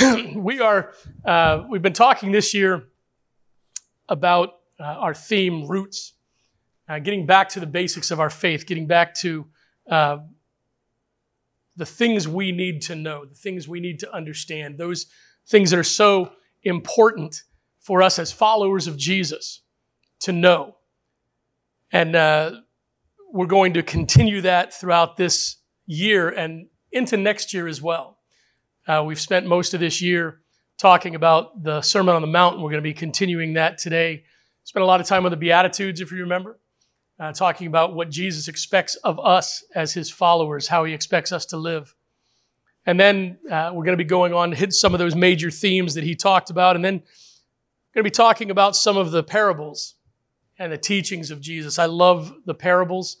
we are, uh, we've been talking this year about uh, our theme, roots, uh, getting back to the basics of our faith, getting back to uh, the things we need to know, the things we need to understand, those things that are so important for us as followers of Jesus to know. And uh, we're going to continue that throughout this year and into next year as well. Uh, we've spent most of this year talking about the Sermon on the Mount. We're going to be continuing that today. Spent a lot of time on the Beatitudes, if you remember, uh, talking about what Jesus expects of us as his followers, how he expects us to live. And then uh, we're going to be going on to hit some of those major themes that he talked about. And then going to be talking about some of the parables and the teachings of Jesus. I love the parables.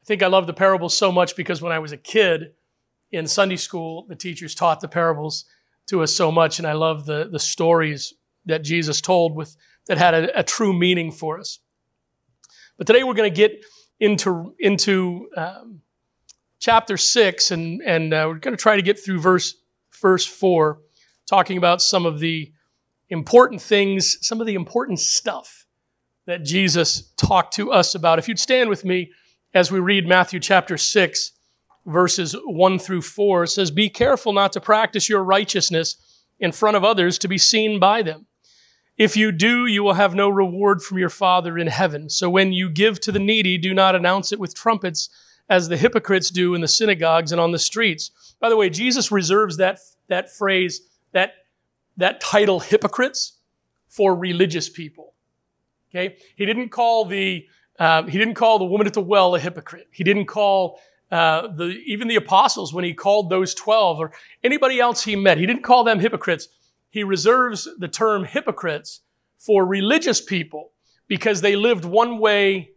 I think I love the parables so much because when I was a kid in Sunday school, the teachers taught the parables to us so much, and I love the, the stories that Jesus told with that had a, a true meaning for us. But today we're going to get into into um, chapter six, and and uh, we're going to try to get through verse verse four, talking about some of the important things, some of the important stuff that Jesus talked to us about. If you'd stand with me as we read Matthew chapter 6, verses 1 through 4, says, Be careful not to practice your righteousness in front of others to be seen by them. If you do, you will have no reward from your Father in heaven. So when you give to the needy, do not announce it with trumpets as the hypocrites do in the synagogues and on the streets. By the way, Jesus reserves that, that phrase, that that title hypocrites for religious people. Okay? He didn't call the, uh, he didn't call the woman at the well a hypocrite. He didn't call uh, the, even the apostles when he called those 12 or anybody else he met, he didn't call them hypocrites. He reserves the term hypocrites for religious people because they lived one way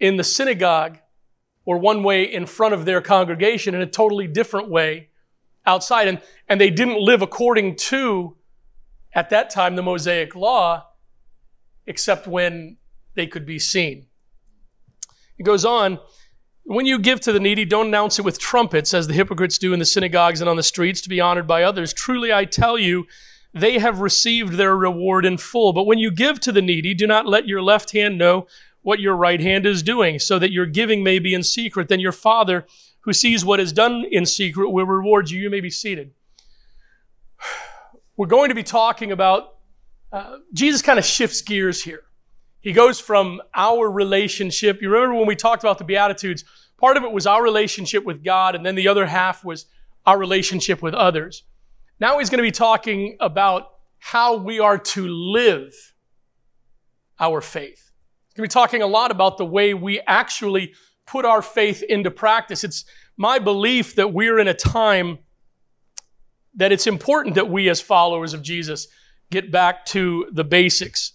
in the synagogue or one way in front of their congregation in a totally different way outside. And, and they didn't live according to at that time the Mosaic law, except when they could be seen. It goes on, when you give to the needy, don't announce it with trumpets, as the hypocrites do in the synagogues and on the streets to be honored by others. Truly, I tell you, they have received their reward in full. But when you give to the needy, do not let your left hand know what your right hand is doing, so that your giving may be in secret. Then your Father, who sees what is done in secret, will reward you. You may be seated we're going to be talking about uh, Jesus kind of shifts gears here. He goes from our relationship. You remember when we talked about the Beatitudes, part of it was our relationship with God, and then the other half was our relationship with others. Now he's going to be talking about how we are to live our faith. He's going to be talking a lot about the way we actually put our faith into practice. It's my belief that we're in a time that it's important that we, as followers of Jesus, get back to the basics.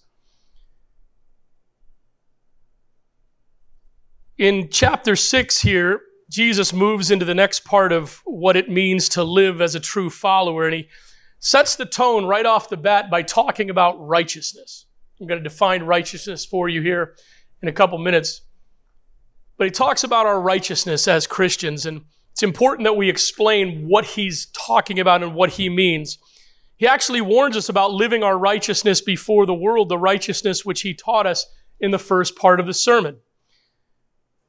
In chapter 6 here, Jesus moves into the next part of what it means to live as a true follower, and he sets the tone right off the bat by talking about righteousness. I'm going to define righteousness for you here in a couple minutes. But he talks about our righteousness as Christians, and it's important that we explain what he's talking about and what he means. He actually warns us about living our righteousness before the world, the righteousness which he taught us in the first part of the sermon.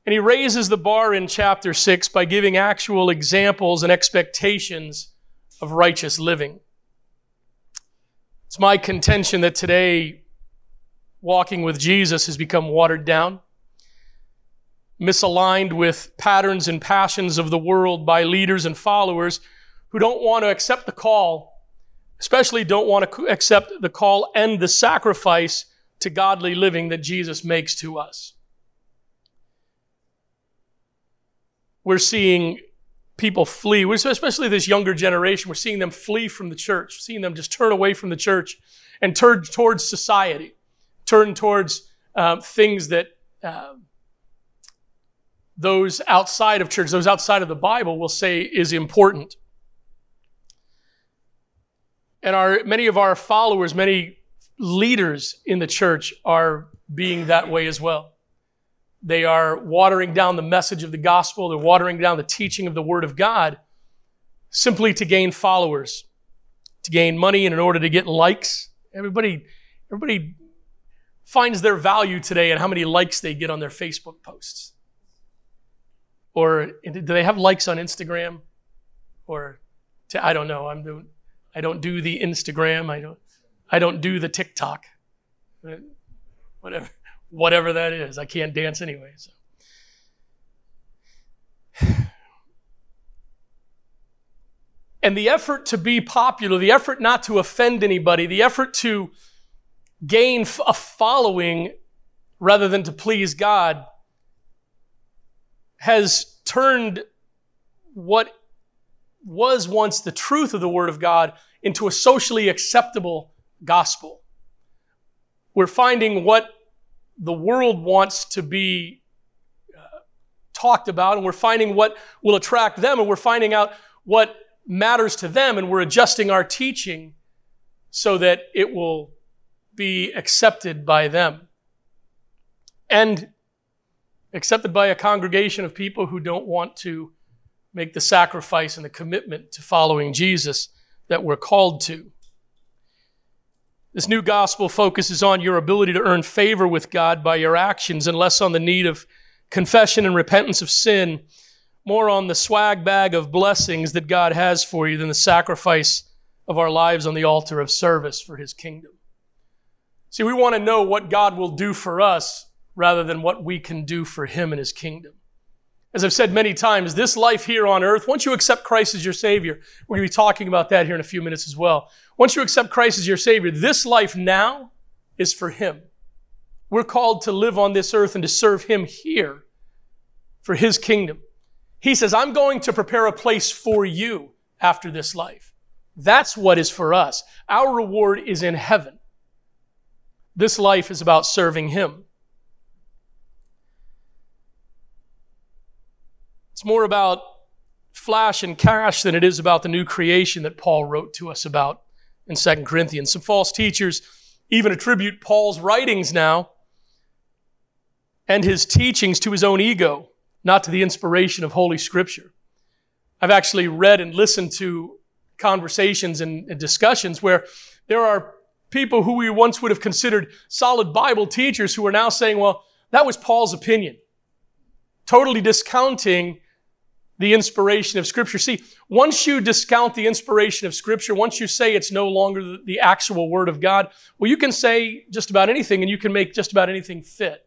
And he raises the bar in chapter 6 by giving actual examples and expectations of righteous living. It's my contention that today walking with Jesus has become watered down misaligned with patterns and passions of the world by leaders and followers who don't want to accept the call, especially don't want to accept the call and the sacrifice to godly living that Jesus makes to us. We're seeing people flee, especially this younger generation, we're seeing them flee from the church, seeing them just turn away from the church and turn towards society, turn towards um, things that uh, those outside of church, those outside of the Bible, will say is important. And our, many of our followers, many leaders in the church are being that way as well. They are watering down the message of the gospel, they're watering down the teaching of the Word of God simply to gain followers, to gain money and in order to get likes. Everybody, everybody finds their value today in how many likes they get on their Facebook posts. Or do they have likes on Instagram? Or to, I don't know. I'm doing, I don't do the Instagram. I don't I don't do the TikTok. Whatever whatever that is. I can't dance anyway. So. And the effort to be popular, the effort not to offend anybody, the effort to gain a following rather than to please God has turned what was once the truth of the Word of God into a socially acceptable gospel. We're finding what the world wants to be uh, talked about, and we're finding what will attract them, and we're finding out what matters to them, and we're adjusting our teaching so that it will be accepted by them. And accepted by a congregation of people who don't want to make the sacrifice and the commitment to following Jesus that we're called to. This new gospel focuses on your ability to earn favor with God by your actions and less on the need of confession and repentance of sin, more on the swag bag of blessings that God has for you than the sacrifice of our lives on the altar of service for his kingdom. See, we want to know what God will do for us rather than what we can do for him and his kingdom. As I've said many times, this life here on earth, once you accept Christ as your Savior, we're going to be talking about that here in a few minutes as well. Once you accept Christ as your Savior, this life now is for Him. We're called to live on this earth and to serve Him here for His kingdom. He says, I'm going to prepare a place for you after this life. That's what is for us. Our reward is in heaven. This life is about serving Him. It's more about flash and cash than it is about the new creation that Paul wrote to us about in 2 Corinthians. Some false teachers even attribute Paul's writings now and his teachings to his own ego, not to the inspiration of Holy Scripture. I've actually read and listened to conversations and, and discussions where there are people who we once would have considered solid Bible teachers who are now saying, well, that was Paul's opinion. Totally discounting the inspiration of Scripture. See, once you discount the inspiration of Scripture, once you say it's no longer the actual Word of God, well, you can say just about anything and you can make just about anything fit.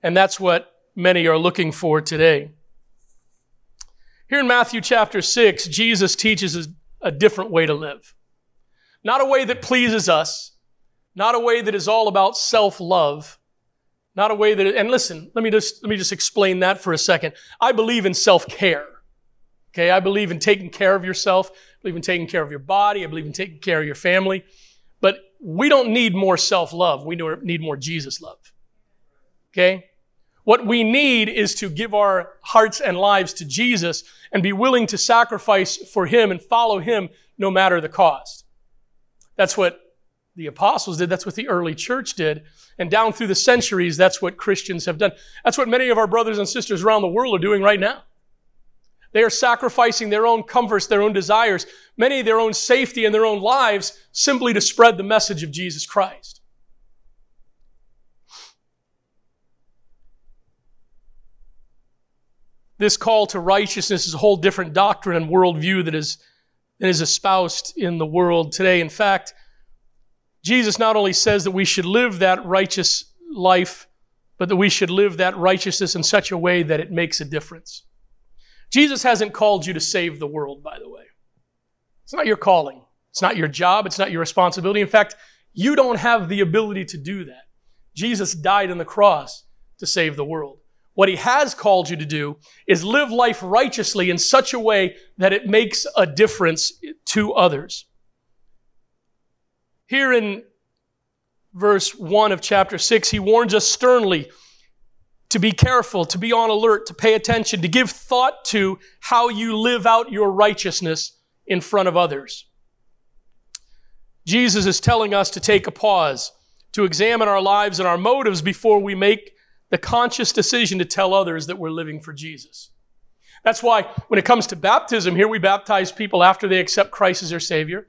And that's what many are looking for today. Here in Matthew chapter 6, Jesus teaches a different way to live. Not a way that pleases us, not a way that is all about self love, not a way that, and listen, let me just, let me just explain that for a second. I believe in self-care. Okay, I believe in taking care of yourself. I believe in taking care of your body. I believe in taking care of your family. But we don't need more self-love. We need more Jesus love. Okay? What we need is to give our hearts and lives to Jesus and be willing to sacrifice for Him and follow Him no matter the cost. That's what the apostles did. That's what the early church did. And down through the centuries, that's what Christians have done. That's what many of our brothers and sisters around the world are doing right now. They are sacrificing their own comforts, their own desires, many their own safety and their own lives simply to spread the message of Jesus Christ. This call to righteousness is a whole different doctrine and worldview that is, that is espoused in the world today. In fact, Jesus not only says that we should live that righteous life, but that we should live that righteousness in such a way that it makes a difference. Jesus hasn't called you to save the world, by the way. It's not your calling. It's not your job. It's not your responsibility. In fact, you don't have the ability to do that. Jesus died on the cross to save the world. What he has called you to do is live life righteously in such a way that it makes a difference to others. Here in verse 1 of chapter 6, he warns us sternly to be careful, to be on alert, to pay attention, to give thought to how you live out your righteousness in front of others. Jesus is telling us to take a pause, to examine our lives and our motives before we make the conscious decision to tell others that we're living for Jesus. That's why when it comes to baptism, here we baptize people after they accept Christ as their Savior.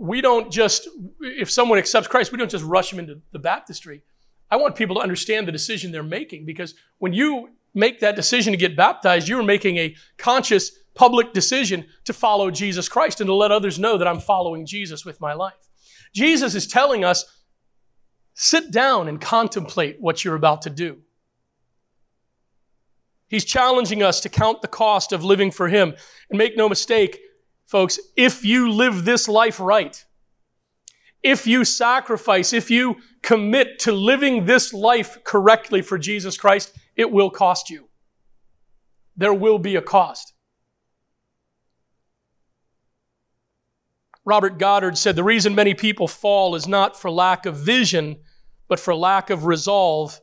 We don't just, if someone accepts Christ, we don't just rush them into the baptistry. I want people to understand the decision they're making because when you make that decision to get baptized, you're making a conscious public decision to follow Jesus Christ and to let others know that I'm following Jesus with my life. Jesus is telling us, sit down and contemplate what you're about to do. He's challenging us to count the cost of living for Him. And make no mistake, folks, if you live this life right, if you sacrifice, if you commit to living this life correctly for Jesus Christ, it will cost you. There will be a cost. Robert Goddard said the reason many people fall is not for lack of vision, but for lack of resolve,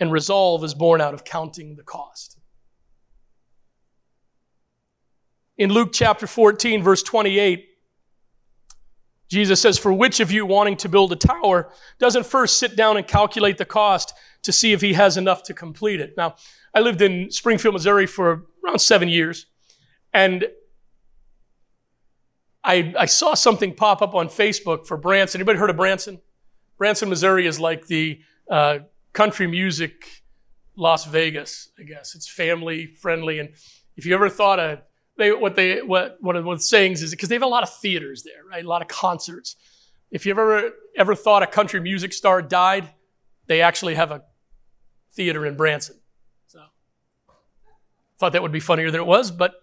and resolve is born out of counting the cost. In Luke chapter 14, verse 28, Jesus says, For which of you wanting to build a tower doesn't first sit down and calculate the cost to see if he has enough to complete it? Now, I lived in Springfield, Missouri for around seven years, and I, I saw something pop up on Facebook for Branson. Anybody heard of Branson? Branson, Missouri is like the uh, country music Las Vegas, I guess. It's family friendly. And if you ever thought of they, what they, what, one of the sayings is because they have a lot of theaters there, right? A lot of concerts. If you've ever, ever thought a country music star died, they actually have a theater in Branson. So, thought that would be funnier than it was, but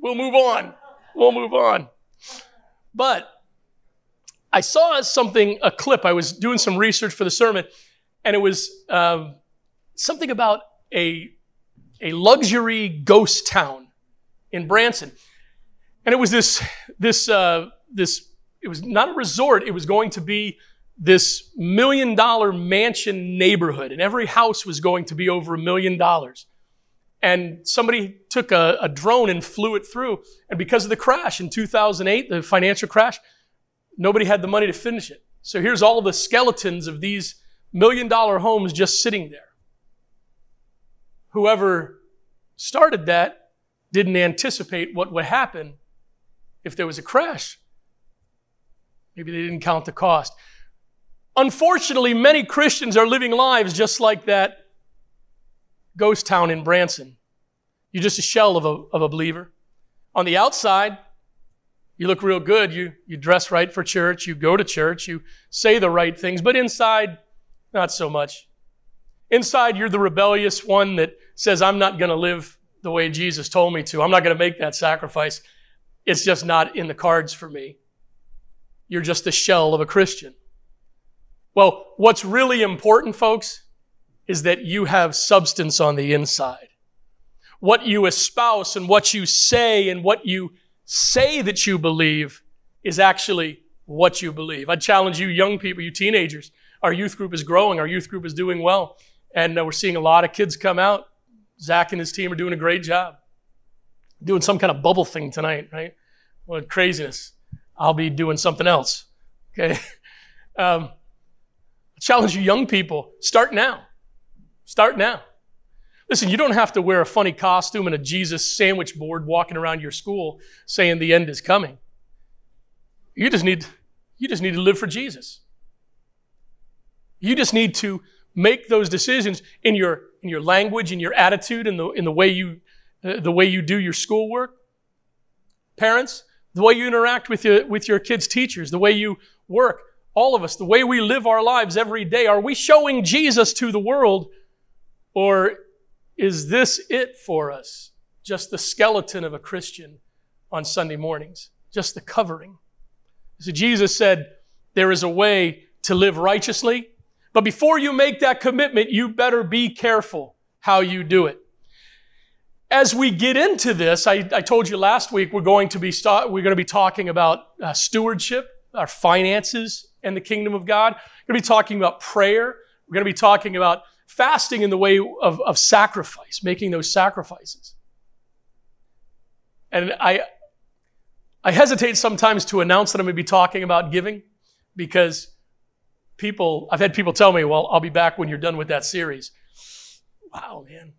we'll move on. We'll move on. But I saw something, a clip. I was doing some research for the sermon, and it was um, something about a, a luxury ghost town in Branson. And it was this, this, uh, this, it was not a resort, it was going to be this million dollar mansion neighborhood, and every house was going to be over a million dollars and somebody took a, a, drone and flew it through. And because of the crash in 2008, the financial crash, nobody had the money to finish it. So here's all the skeletons of these million dollar homes just sitting there. Whoever started that didn't anticipate what would happen if there was a crash. Maybe they didn't count the cost. Unfortunately, many Christians are living lives just like that ghost town in Branson. You're just a shell of a, of a believer. On the outside, you look real good. You, you dress right for church. You go to church. You say the right things. But inside, not so much. Inside, you're the rebellious one that says, I'm not going to live the way Jesus told me to. I'm not going to make that sacrifice. It's just not in the cards for me. You're just a shell of a Christian. Well, what's really important, folks, is that you have substance on the inside. What you espouse and what you say and what you say that you believe is actually what you believe. I challenge you, young people, you teenagers. Our youth group is growing. Our youth group is doing well. And uh, we're seeing a lot of kids come out. Zach and his team are doing a great job. Doing some kind of bubble thing tonight, right? What craziness. I'll be doing something else. Okay? Um, challenge you, young people, start now. Start now. Listen, you don't have to wear a funny costume and a Jesus sandwich board walking around your school saying the end is coming. You just need, you just need to live for Jesus. You just need to make those decisions in your, in your language, in your attitude, in the, in the way you, uh, the way you do your schoolwork. Parents, the way you interact with your, with your kids' teachers, the way you work, all of us, the way we live our lives every day. Are we showing Jesus to the world or is this it for us? Just the skeleton of a Christian on Sunday mornings, just the covering. So Jesus said, There is a way to live righteously, but before you make that commitment, you better be careful how you do it. As we get into this, I, I told you last week we're going to be start, we're going to be talking about uh, stewardship, our finances, and the kingdom of God. We're going to be talking about prayer. We're going to be talking about fasting in the way of, of sacrifice, making those sacrifices. And I, I hesitate sometimes to announce that I'm going to be talking about giving because people, I've had people tell me, well, I'll be back when you're done with that series. Wow, man.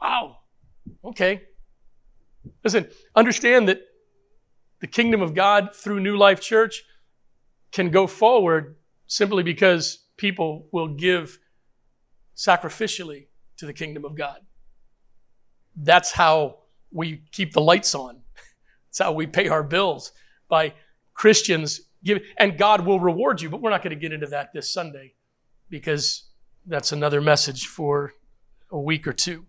Wow. Okay. Listen, understand that the kingdom of God through New Life Church can go forward simply because people will give sacrificially to the kingdom of God. That's how we keep the lights on. That's how we pay our bills by Christians give, and God will reward you. But we're not going to get into that this Sunday because that's another message for a week or two.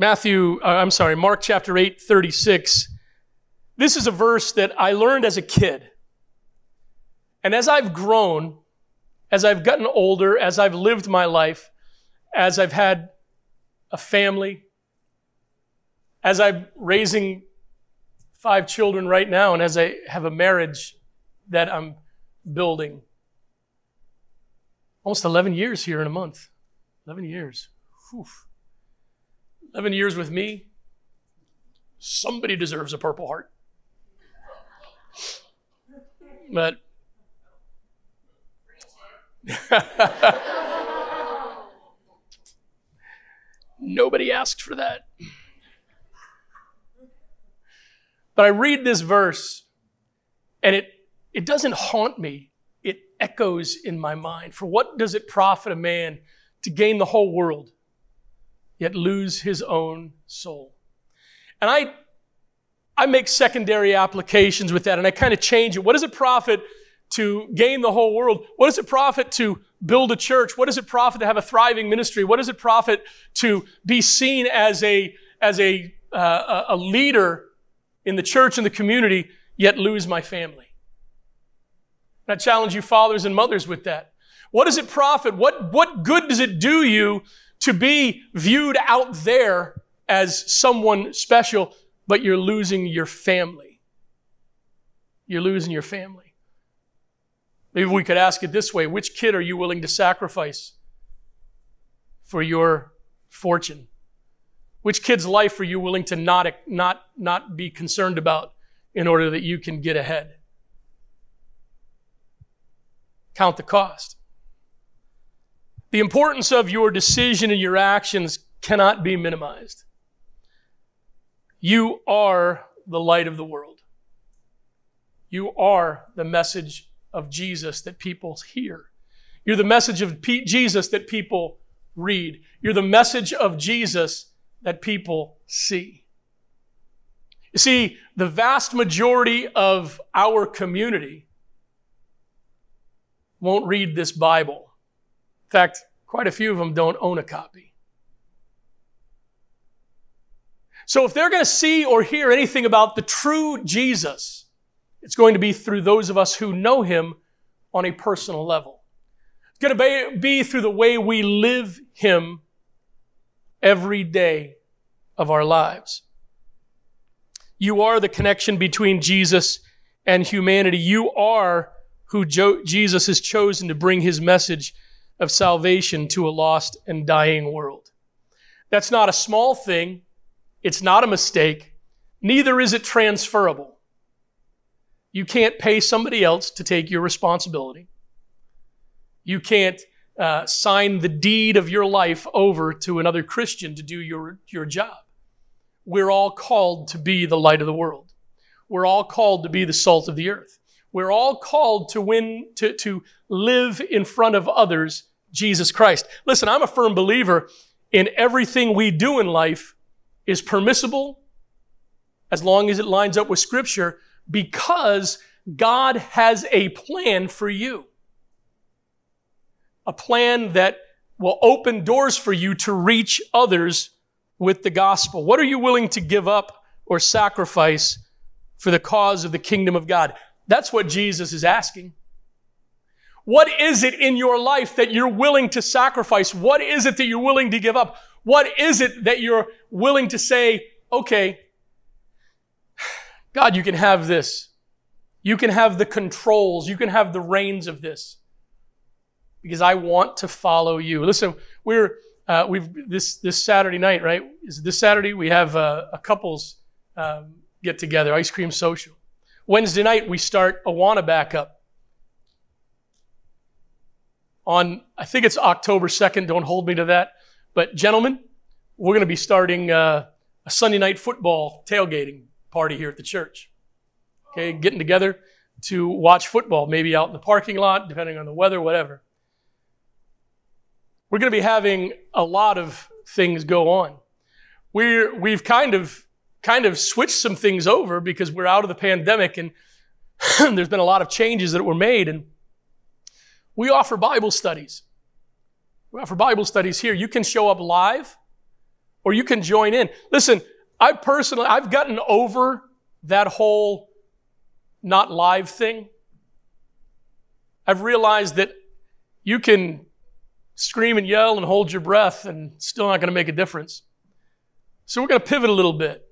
Matthew, uh, I'm sorry, Mark chapter 8, 36. This is a verse that I learned as a kid. And as I've grown, as I've gotten older, as I've lived my life, as I've had a family, as I'm raising five children right now, and as I have a marriage that I'm building, almost 11 years here in a month. 11 years. Whew. 11 years with me, somebody deserves a Purple Heart. But nobody asked for that. But I read this verse and it, it doesn't haunt me, it echoes in my mind. For what does it profit a man to gain the whole world yet lose his own soul. And I, I make secondary applications with that and I kind of change it. What does it profit to gain the whole world? What does it profit to build a church? What does it profit to have a thriving ministry? What does it profit to be seen as a, as a, uh, a leader in the church and the community, yet lose my family? And I challenge you, fathers and mothers, with that. What does it profit? What, what good does it do you to be viewed out there as someone special, but you're losing your family. You're losing your family. Maybe we could ask it this way which kid are you willing to sacrifice for your fortune? Which kid's life are you willing to not, not, not be concerned about in order that you can get ahead? Count the cost. The importance of your decision and your actions cannot be minimized. You are the light of the world. You are the message of Jesus that people hear. You're the message of Jesus that people read. You're the message of Jesus that people see. You see, the vast majority of our community won't read this Bible. In fact, quite a few of them don't own a copy. So if they're going to see or hear anything about the true Jesus, it's going to be through those of us who know him on a personal level. It's going to be through the way we live him every day of our lives. You are the connection between Jesus and humanity. You are who Jesus has chosen to bring his message of salvation to a lost and dying world. That's not a small thing. It's not a mistake. Neither is it transferable. You can't pay somebody else to take your responsibility. You can't uh, sign the deed of your life over to another Christian to do your, your job. We're all called to be the light of the world. We're all called to be the salt of the earth. We're all called to win, to, to live in front of others Jesus Christ. Listen, I'm a firm believer in everything we do in life is permissible as long as it lines up with Scripture because God has a plan for you. A plan that will open doors for you to reach others with the gospel. What are you willing to give up or sacrifice for the cause of the kingdom of God? That's what Jesus is asking. What is it in your life that you're willing to sacrifice? What is it that you're willing to give up? What is it that you're willing to say, okay, God, you can have this. You can have the controls. You can have the reins of this because I want to follow you. Listen, we're, uh, we've, this, this Saturday night, right? Is this Saturday? We have uh, a couples um, get together, ice cream social. Wednesday night, we start Awana back up on, I think it's October 2nd, don't hold me to that. But gentlemen, we're going to be starting uh, a Sunday night football tailgating party here at the church. Okay, getting together to watch football, maybe out in the parking lot, depending on the weather, whatever. We're going to be having a lot of things go on. We're, we've kind of kind of switched some things over because we're out of the pandemic and there's been a lot of changes that were made and we offer Bible studies. We offer Bible studies here. You can show up live or you can join in. Listen, I personally, I've gotten over that whole not live thing. I've realized that you can scream and yell and hold your breath and still not going to make a difference. So we're going to pivot a little bit.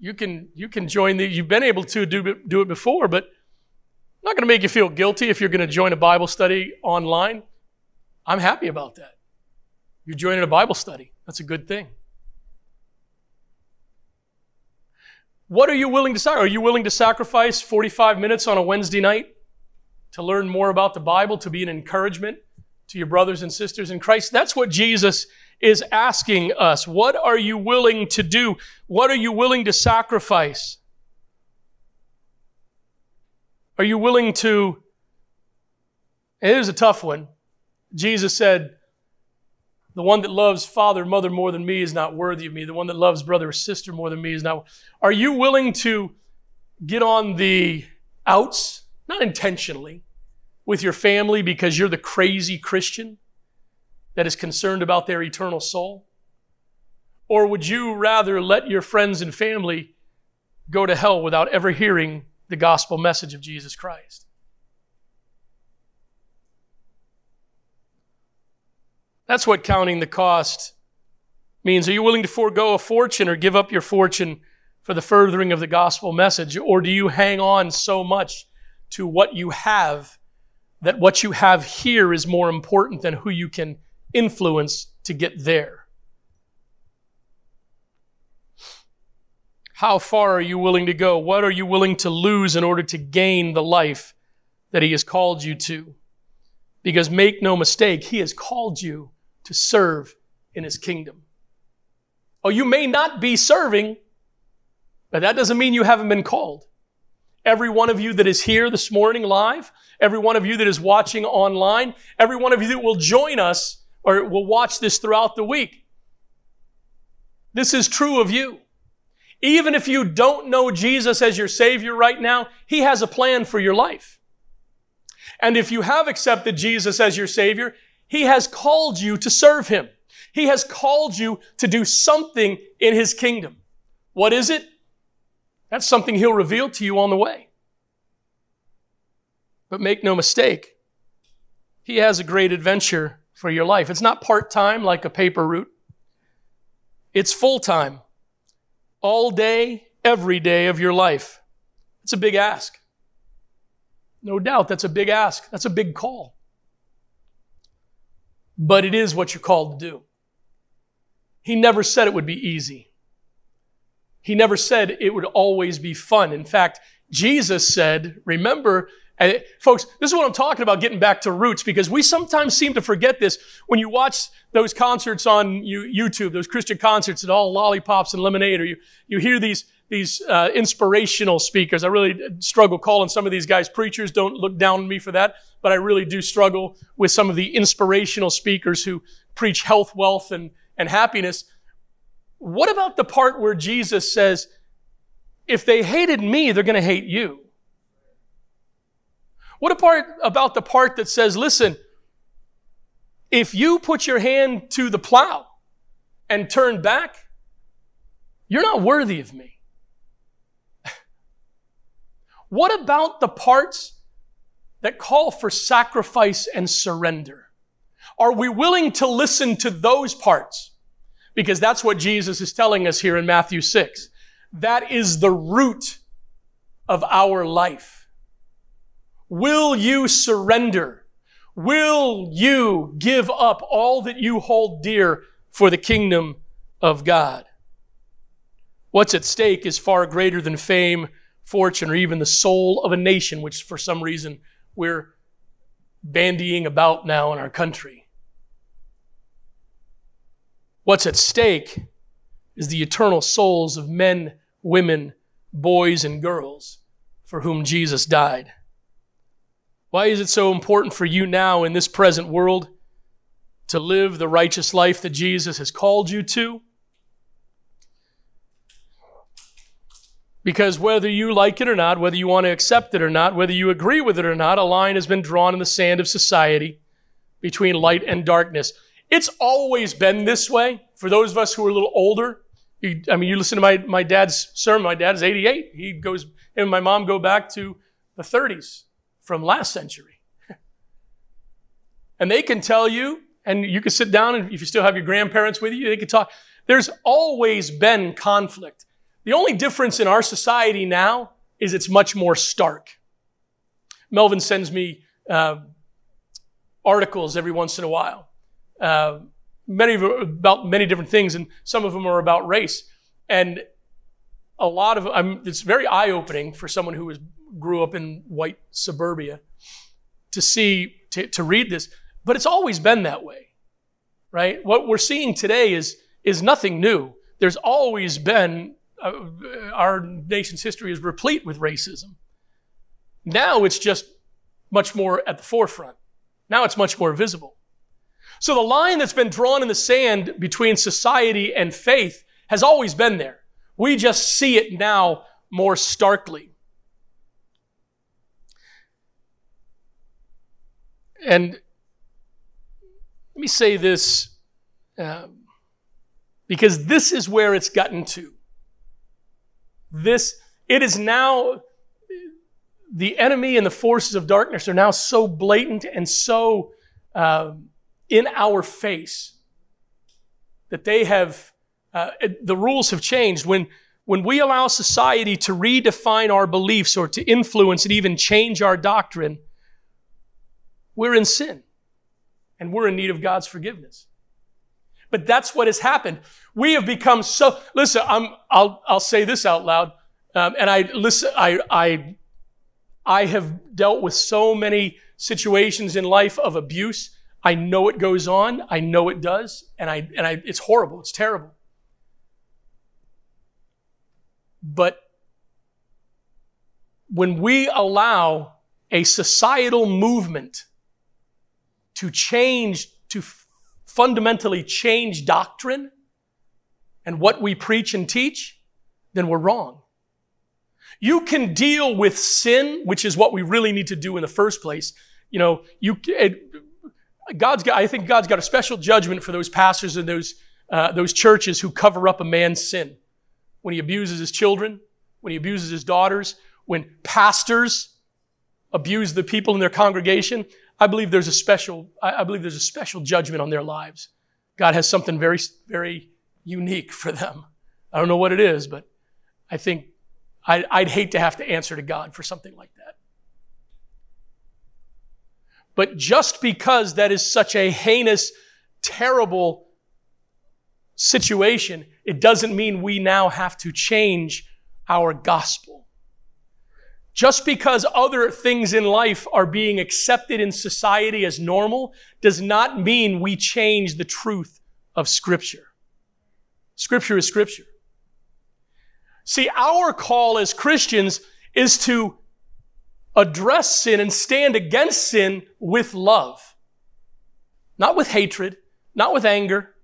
You can, you can join the, you've been able to do, do it before, but I'm not going to make you feel guilty if you're going to join a Bible study online. I'm happy about that. You're joining a Bible study. That's a good thing. What are you willing to sacrifice? Are you willing to sacrifice 45 minutes on a Wednesday night to learn more about the Bible, to be an encouragement to your brothers and sisters in Christ? That's what Jesus is asking us. What are you willing to do? What are you willing to sacrifice? Are you willing to? It is a tough one. Jesus said, the one that loves father, mother more than me is not worthy of me. The one that loves brother or sister more than me is not. Are you willing to get on the outs, not intentionally, with your family because you're the crazy Christian that is concerned about their eternal soul? Or would you rather let your friends and family go to hell without ever hearing the gospel message of Jesus Christ? That's what counting the cost means. Are you willing to forego a fortune or give up your fortune for the furthering of the gospel message? Or do you hang on so much to what you have that what you have here is more important than who you can influence to get there? How far are you willing to go? What are you willing to lose in order to gain the life that He has called you to? Because make no mistake, He has called you to serve in his kingdom. Oh, you may not be serving, but that doesn't mean you haven't been called. Every one of you that is here this morning live, every one of you that is watching online, every one of you that will join us or will watch this throughout the week. This is true of you. Even if you don't know Jesus as your Savior right now, He has a plan for your life. And if you have accepted Jesus as your Savior, he has called you to serve Him. He has called you to do something in His kingdom. What is it? That's something He'll reveal to you on the way. But make no mistake, He has a great adventure for your life. It's not part time like a paper route, it's full time, all day, every day of your life. It's a big ask. No doubt that's a big ask. That's a big call but it is what you're called to do. He never said it would be easy. He never said it would always be fun. In fact, Jesus said, remember, and folks, this is what I'm talking about getting back to roots because we sometimes seem to forget this when you watch those concerts on YouTube, those Christian concerts at all lollipops and lemonade, or you, you hear these, these uh, inspirational speakers. I really struggle calling some of these guys preachers. Don't look down on me for that. But I really do struggle with some of the inspirational speakers who preach health, wealth, and, and happiness. What about the part where Jesus says, if they hated me, they're going to hate you? What about, about the part that says, listen, if you put your hand to the plow and turn back, you're not worthy of me. what about the parts that call for sacrifice and surrender? Are we willing to listen to those parts? Because that's what Jesus is telling us here in Matthew 6. That is the root of our life. Will you surrender? Will you give up all that you hold dear for the kingdom of God? What's at stake is far greater than fame, fortune, or even the soul of a nation, which for some reason we're bandying about now in our country. What's at stake is the eternal souls of men, women, boys, and girls for whom Jesus died. Why is it so important for you now in this present world to live the righteous life that Jesus has called you to? Because whether you like it or not, whether you want to accept it or not, whether you agree with it or not, a line has been drawn in the sand of society between light and darkness. It's always been this way. For those of us who are a little older, you, I mean, you listen to my, my dad's sermon. My dad's 88. He goes, and my mom go back to the 30s from last century. and they can tell you, and you can sit down, and if you still have your grandparents with you, they can talk. There's always been conflict. The only difference in our society now is it's much more stark. Melvin sends me uh, articles every once in a while, uh, many about many different things, and some of them are about race. And a lot of I'm, it's very eye opening for someone who was, grew up in white suburbia to see to, to read this. But it's always been that way, right? What we're seeing today is is nothing new. There's always been uh, our nation's history is replete with racism. Now it's just much more at the forefront. Now it's much more visible. So the line that's been drawn in the sand between society and faith has always been there. We just see it now more starkly. And let me say this uh, because this is where it's gotten to. This, it is now, the enemy and the forces of darkness are now so blatant and so uh, in our face that they have, uh, the rules have changed. When, when we allow society to redefine our beliefs or to influence and even change our doctrine, we're in sin and we're in need of God's forgiveness. But that's what has happened. We have become so, listen, I'm, I'll, I'll say this out loud. Um, and I listen, I, I, I have dealt with so many situations in life of abuse. I know it goes on. I know it does. And I, and I, it's horrible. It's terrible. But when we allow a societal movement to change, to fundamentally change doctrine and what we preach and teach, then we're wrong. You can deal with sin, which is what we really need to do in the first place. You know, you, it, God's got, I think God's got a special judgment for those pastors and those, uh, those churches who cover up a man's sin. When he abuses his children, when he abuses his daughters, when pastors abuse the people in their congregation, I believe there's a special, I believe there's a special judgment on their lives. God has something very, very unique for them. I don't know what it is, but I think I'd, I'd hate to have to answer to God for something like that. But just because that is such a heinous, terrible situation, it doesn't mean we now have to change our gospel. Just because other things in life are being accepted in society as normal does not mean we change the truth of Scripture. Scripture is Scripture. See, our call as Christians is to address sin and stand against sin with love. Not with hatred, not with anger,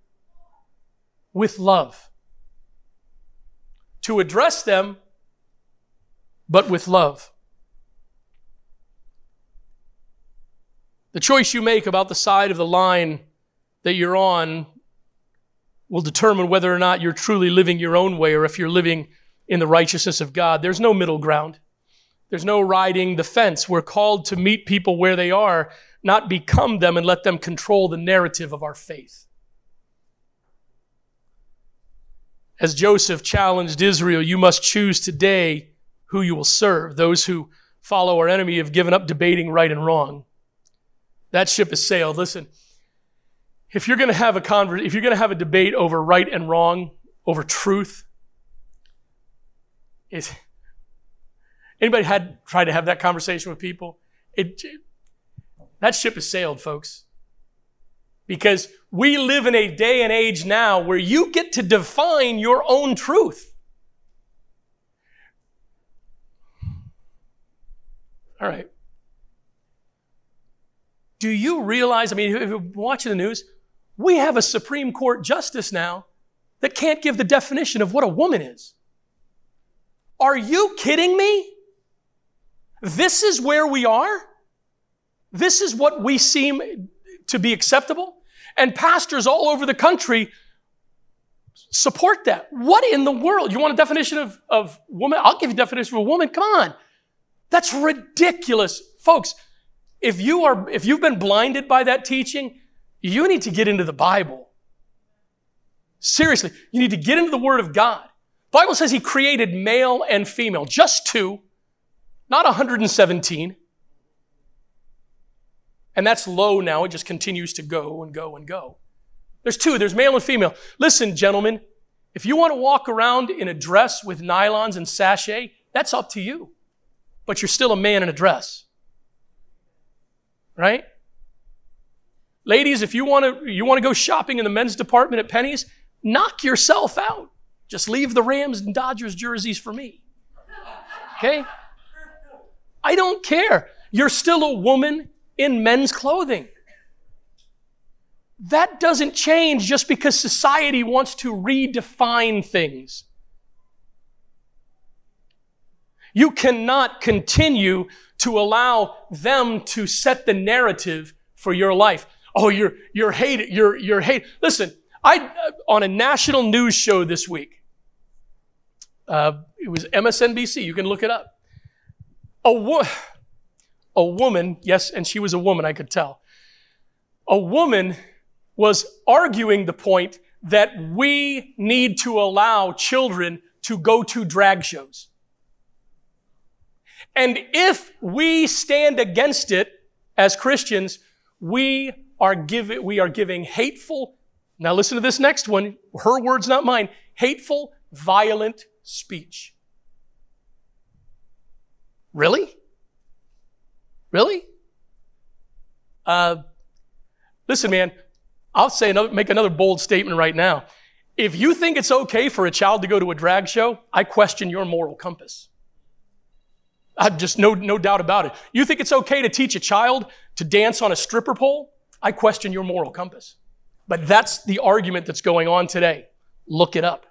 with love. To address them but with love. The choice you make about the side of the line that you're on will determine whether or not you're truly living your own way or if you're living in the righteousness of God. There's no middle ground. There's no riding the fence. We're called to meet people where they are, not become them and let them control the narrative of our faith. As Joseph challenged Israel, you must choose today who you will serve. Those who follow our enemy have given up debating right and wrong. That ship has sailed. Listen, if you're going to have a conver- if you're going to have a debate over right and wrong, over truth, is anybody had tried to have that conversation with people? It, that ship has sailed, folks. Because we live in a day and age now where you get to define your own truth. All right. Do you realize? I mean, if you're watching the news, we have a Supreme Court justice now that can't give the definition of what a woman is. Are you kidding me? This is where we are? This is what we seem to be acceptable? And pastors all over the country support that. What in the world? You want a definition of, of woman? I'll give you a definition of a woman. Come on. That's ridiculous. Folks, if you are, if you've been blinded by that teaching, you need to get into the Bible. Seriously, you need to get into the Word of God. Bible says He created male and female, just two, not 117. And that's low now. It just continues to go and go and go. There's two. There's male and female. Listen, gentlemen, if you want to walk around in a dress with nylons and sachet, that's up to you. But you're still a man in a dress. Right? Ladies, if you want to you want to go shopping in the men's department at Penney's, knock yourself out. Just leave the Rams and Dodgers jerseys for me. Okay? I don't care. You're still a woman in men's clothing. That doesn't change just because society wants to redefine things. You cannot continue to allow them to set the narrative for your life. Oh, you're, you're hated, you're, you're hate. Listen, I, on a national news show this week, uh, it was MSNBC, you can look it up. A, wo- a woman, yes, and she was a woman, I could tell. A woman was arguing the point that we need to allow children to go to drag shows. And if we stand against it as Christians, we are giving, we are giving hateful, now listen to this next one, her words, not mine, hateful, violent speech. Really? Really? Uh, listen, man, I'll say another, make another bold statement right now. If you think it's okay for a child to go to a drag show, I question your moral compass. I've just no, no doubt about it. You think it's okay to teach a child to dance on a stripper pole? I question your moral compass. But that's the argument that's going on today. Look it up.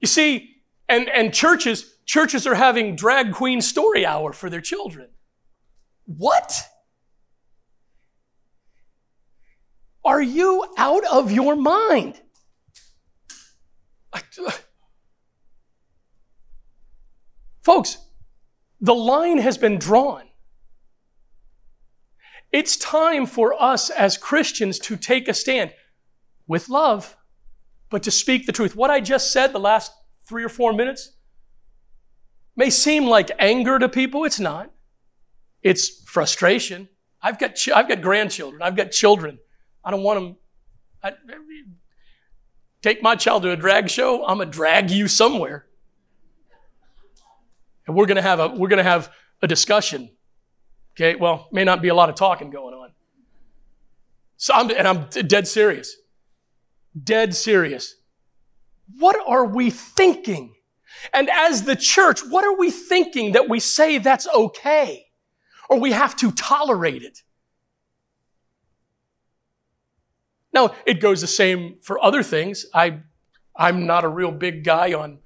You see, and, and churches, churches are having drag queen story hour for their children. What? Are you out of your mind? Uh, Folks, the line has been drawn. It's time for us as Christians to take a stand with love, but to speak the truth. What I just said the last three or four minutes, may seem like anger to people. It's not. It's frustration. I've got, ch- I've got grandchildren. I've got children. I don't want them. I, take my child to a drag show. I'm gonna drag you somewhere, and we're gonna have a we're gonna have a discussion. Okay. Well, may not be a lot of talking going on. So I'm and I'm dead serious. Dead serious. What are we thinking? And as the church, what are we thinking that we say that's okay? Or we have to tolerate it? Now, it goes the same for other things. I, I'm not a real big guy on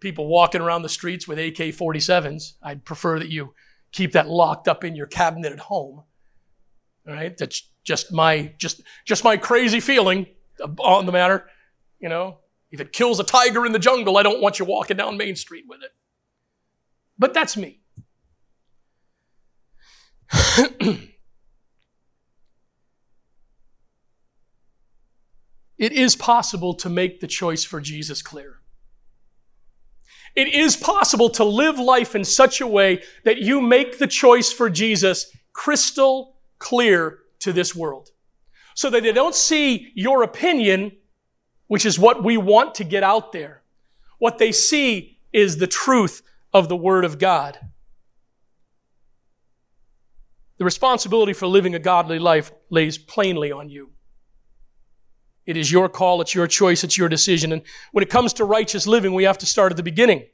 people walking around the streets with AK 47s. I'd prefer that you keep that locked up in your cabinet at home. All right? That's just my, just, just my crazy feeling on the matter. You know, if it kills a tiger in the jungle, I don't want you walking down Main Street with it. But that's me. it is possible to make the choice for Jesus clear. It is possible to live life in such a way that you make the choice for Jesus crystal clear to this world. So that they don't see your opinion which is what we want to get out there. What they see is the truth of the Word of God. The responsibility for living a godly life lays plainly on you. It is your call, it's your choice, it's your decision. And when it comes to righteous living, we have to start at the beginning.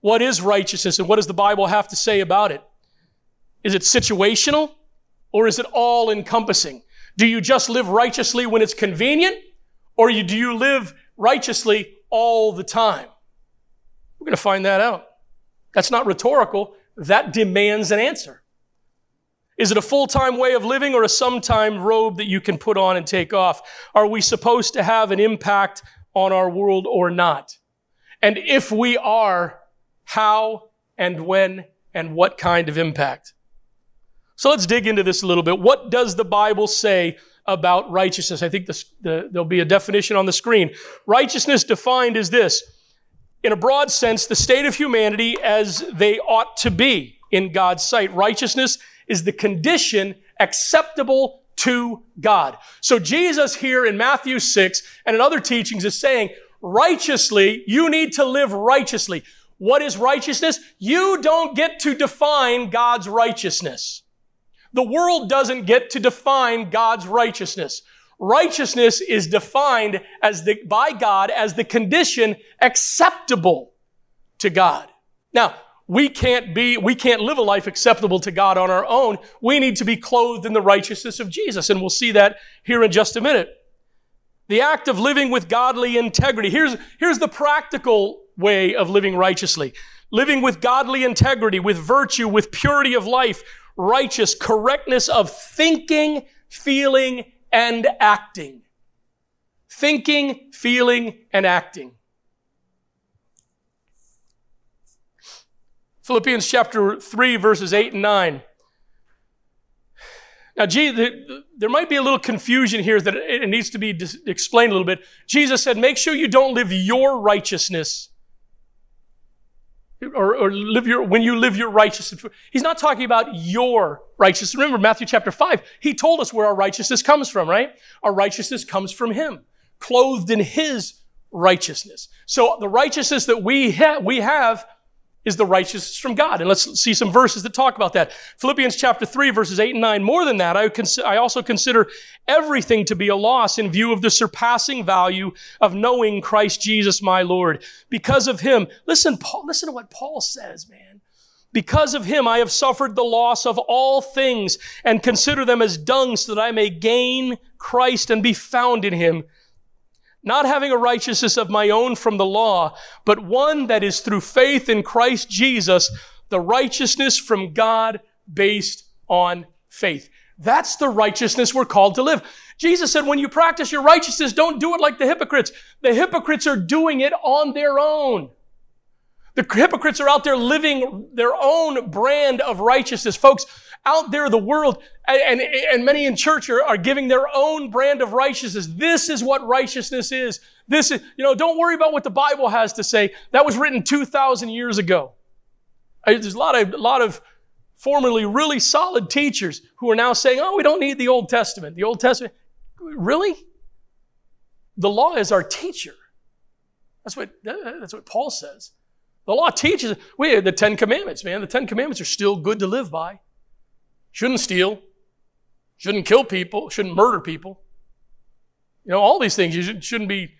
What is righteousness and what does the Bible have to say about it? Is it situational or is it all encompassing? Do you just live righteously when it's convenient or do you live righteously all the time? We're going to find that out. That's not rhetorical. That demands an answer. Is it a full time way of living or a sometime robe that you can put on and take off? Are we supposed to have an impact on our world or not? And if we are, how and when and what kind of impact? So let's dig into this a little bit. What does the Bible say about righteousness? I think the, there'll be a definition on the screen. Righteousness defined as this in a broad sense, the state of humanity as they ought to be in God's sight. Righteousness is the condition acceptable to God. So Jesus here in Matthew 6 and in other teachings is saying, righteously, you need to live righteously. What is righteousness? You don't get to define God's righteousness. The world doesn't get to define God's righteousness. Righteousness is defined as the, by God as the condition acceptable to God. Now, we can't be, we can't live a life acceptable to God on our own. We need to be clothed in the righteousness of Jesus. And we'll see that here in just a minute. The act of living with godly integrity. Here's, here's the practical way of living righteously. Living with godly integrity, with virtue, with purity of life, righteous correctness of thinking, feeling, and acting. Thinking, feeling, and acting. Philippians chapter 3, verses 8 and 9. Now, there might be a little confusion here that it needs to be explained a little bit. Jesus said, make sure you don't live your righteousness or, or, live your when you live your righteousness. He's not talking about your righteousness. Remember Matthew chapter 5, he told us where our righteousness comes from, right? Our righteousness comes from him, clothed in his righteousness. So the righteousness that we have, we have is the righteousness from God. And let's see some verses that talk about that. Philippians chapter 3, verses 8 and 9. More than that, I, cons- I also consider everything to be a loss in view of the surpassing value of knowing Christ Jesus my Lord. Because of him, listen, Paul, listen to what Paul says, man. Because of him, I have suffered the loss of all things and consider them as dung so that I may gain Christ and be found in him not having a righteousness of my own from the law, but one that is through faith in Christ Jesus, the righteousness from God based on faith. That's the righteousness we're called to live. Jesus said, when you practice your righteousness, don't do it like the hypocrites. The hypocrites are doing it on their own. The hypocrites are out there living their own brand of righteousness. Folks, out there, the world, and, and many in church are, are giving their own brand of righteousness. This is what righteousness is. This is, you know, don't worry about what the Bible has to say. That was written 2,000 years ago. There's a lot of, a lot of formerly really solid teachers who are now saying, oh, we don't need the Old Testament. The Old Testament, really? The law is our teacher. That's what, that's what Paul says. The law teaches, we the Ten Commandments, man. The Ten Commandments are still good to live by. Shouldn't steal. Shouldn't kill people. Shouldn't murder people. You know, all these things. You shouldn't be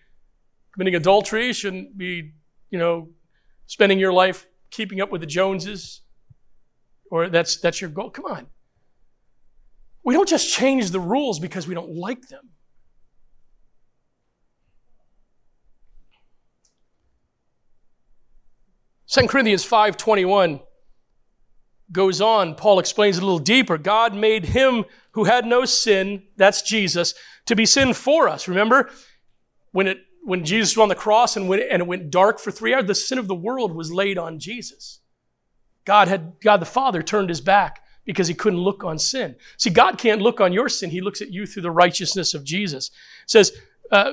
committing adultery. Shouldn't be, you know, spending your life keeping up with the Joneses. Or that's, that's your goal. Come on. We don't just change the rules because we don't like them. 2 Corinthians 5:21 goes on, Paul explains a little deeper. God made him who had no sin, that's Jesus, to be sin for us. Remember when it when Jesus was on the cross and, when, and it went dark for three hours, the sin of the world was laid on Jesus. God had God the Father turned his back because he couldn't look on sin. See, God can't look on your sin; He looks at you through the righteousness of Jesus. It says, uh,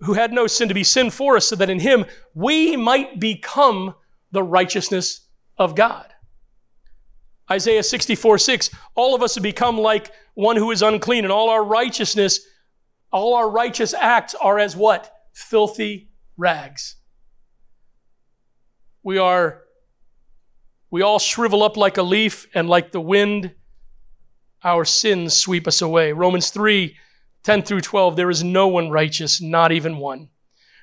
"Who had no sin to be sin for us, so that in Him we might become the righteousness of God. Isaiah 64, 6, all of us have become like one who is unclean, and all our righteousness, all our righteous acts are as what? Filthy rags. We are, we all shrivel up like a leaf, and like the wind, our sins sweep us away. Romans 3 10 through 12, there is no one righteous, not even one.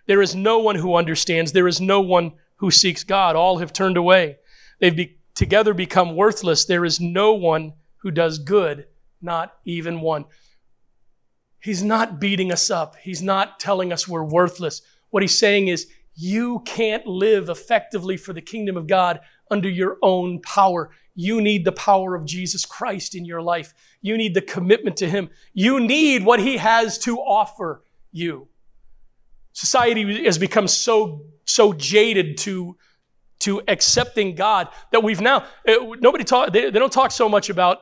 There is no one who understands. There is no one who seeks God. All have turned away. They've be- together become worthless. There is no one who does good, not even one. He's not beating us up. He's not telling us we're worthless. What he's saying is, you can't live effectively for the kingdom of God under your own power. You need the power of Jesus Christ in your life. You need the commitment to Him. You need what He has to offer you. Society has become so, so jaded to, to accepting God that we've now, eh, nobody talk, they, they don't talk so much about,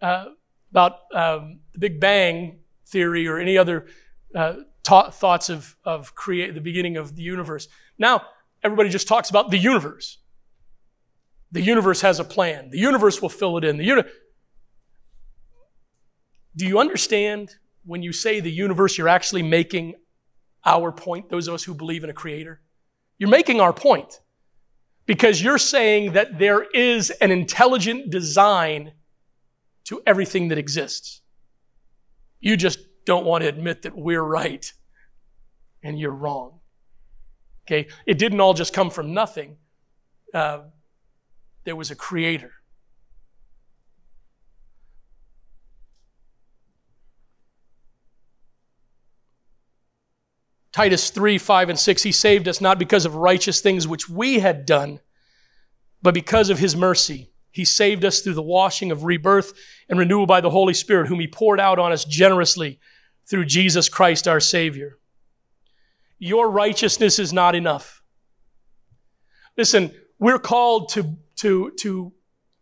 uh, about um, the Big Bang theory or any other uh, ta- thoughts of, of create the beginning of the universe. Now, everybody just talks about the universe. The universe has a plan. The universe will fill it in. The uni- Do you understand when you say the universe, you're actually making our point, those of us who believe in a creator? You're making our point because you're saying that there is an intelligent design to everything that exists. You just don't want to admit that we're right and you're wrong. Okay? It didn't all just come from nothing. Uh, there was a creator. Titus 3, 5, and 6, he saved us not because of righteous things which we had done, but because of his mercy. He saved us through the washing of rebirth and renewal by the Holy Spirit, whom he poured out on us generously through Jesus Christ our Savior. Your righteousness is not enough. Listen, we're called to to, to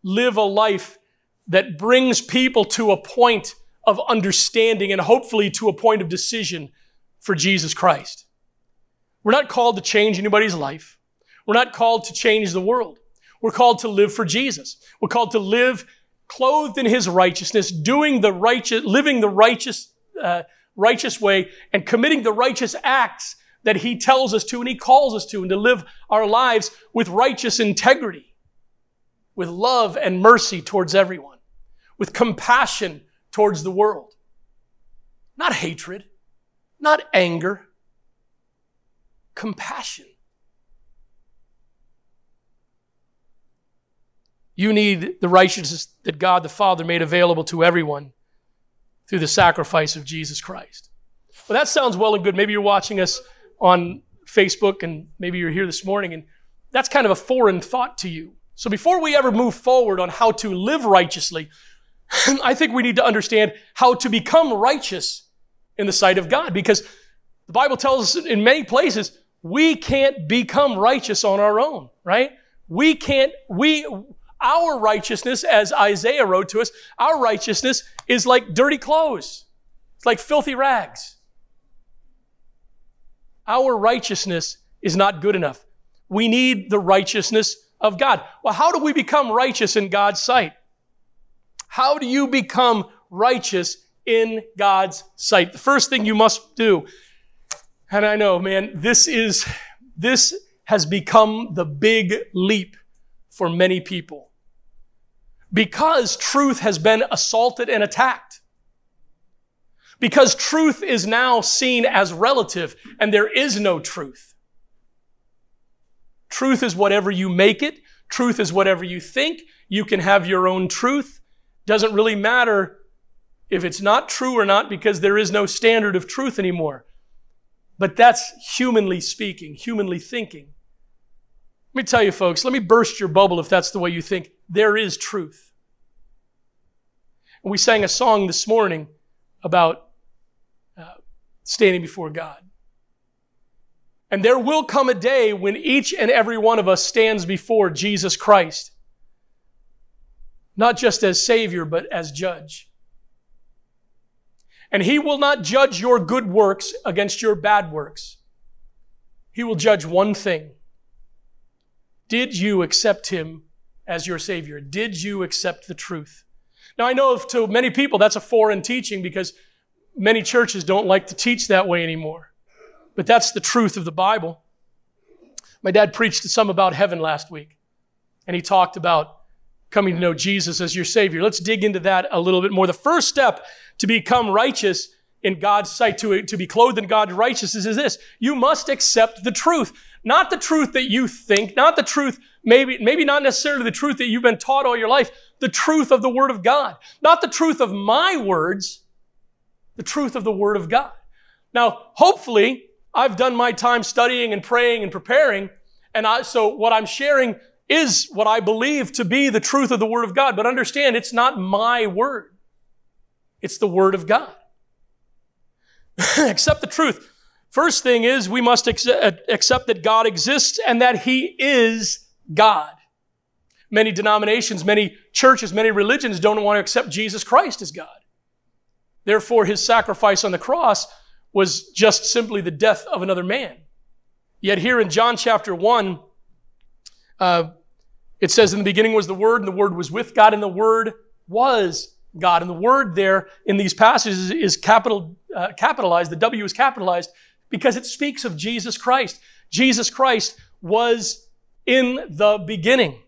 live a life that brings people to a point of understanding and hopefully to a point of decision for Jesus Christ. We're not called to change anybody's life. We're not called to change the world. We're called to live for Jesus. We're called to live clothed in His righteousness, doing the righteous, living the righteous, uh, righteous way, and committing the righteous acts that He tells us to and He calls us to, and to live our lives with righteous integrity with love and mercy towards everyone, with compassion towards the world. Not hatred, not anger, compassion. You need the righteousness that God the Father made available to everyone through the sacrifice of Jesus Christ. Well, that sounds well and good. Maybe you're watching us on Facebook and maybe you're here this morning and that's kind of a foreign thought to you. So before we ever move forward on how to live righteously, I think we need to understand how to become righteous in the sight of God because the Bible tells us in many places we can't become righteous on our own, right? We can't, we, our righteousness, as Isaiah wrote to us, our righteousness is like dirty clothes. It's like filthy rags. Our righteousness is not good enough. We need the righteousness of God. Well, how do we become righteous in God's sight? How do you become righteous in God's sight? The first thing you must do, and I know, man, this is, this has become the big leap for many people. Because truth has been assaulted and attacked. Because truth is now seen as relative and there is no truth. Truth is whatever you make it. Truth is whatever you think. You can have your own truth. Doesn't really matter if it's not true or not because there is no standard of truth anymore. But that's humanly speaking, humanly thinking. Let me tell you, folks, let me burst your bubble if that's the way you think. There is truth. We sang a song this morning about uh, standing before God. And there will come a day when each and every one of us stands before Jesus Christ, not just as Savior, but as judge. And He will not judge your good works against your bad works. He will judge one thing. Did you accept Him as your Savior? Did you accept the truth? Now, I know to many people that's a foreign teaching because many churches don't like to teach that way anymore. But that's the truth of the Bible. My dad preached to some about heaven last week, and he talked about coming to know Jesus as your Savior. Let's dig into that a little bit more. The first step to become righteous in God's sight, to, to be clothed in God's righteousness is this. You must accept the truth. Not the truth that you think, not the truth, maybe, maybe not necessarily the truth that you've been taught all your life, the truth of the Word of God. Not the truth of my words, the truth of the Word of God. Now, hopefully, I've done my time studying and praying and preparing, and I, so what I'm sharing is what I believe to be the truth of the Word of God. But understand, it's not my word. It's the Word of God. accept the truth. First thing is we must accept that God exists and that He is God. Many denominations, many churches, many religions don't want to accept Jesus Christ as God. Therefore, His sacrifice on the cross was just simply the death of another man. Yet here in John chapter 1, uh, it says, In the beginning was the Word, and the Word was with God, and the Word was God. And the word there in these passages is capital, uh, capitalized. The W is capitalized because it speaks of Jesus Christ. Jesus Christ was in the beginning.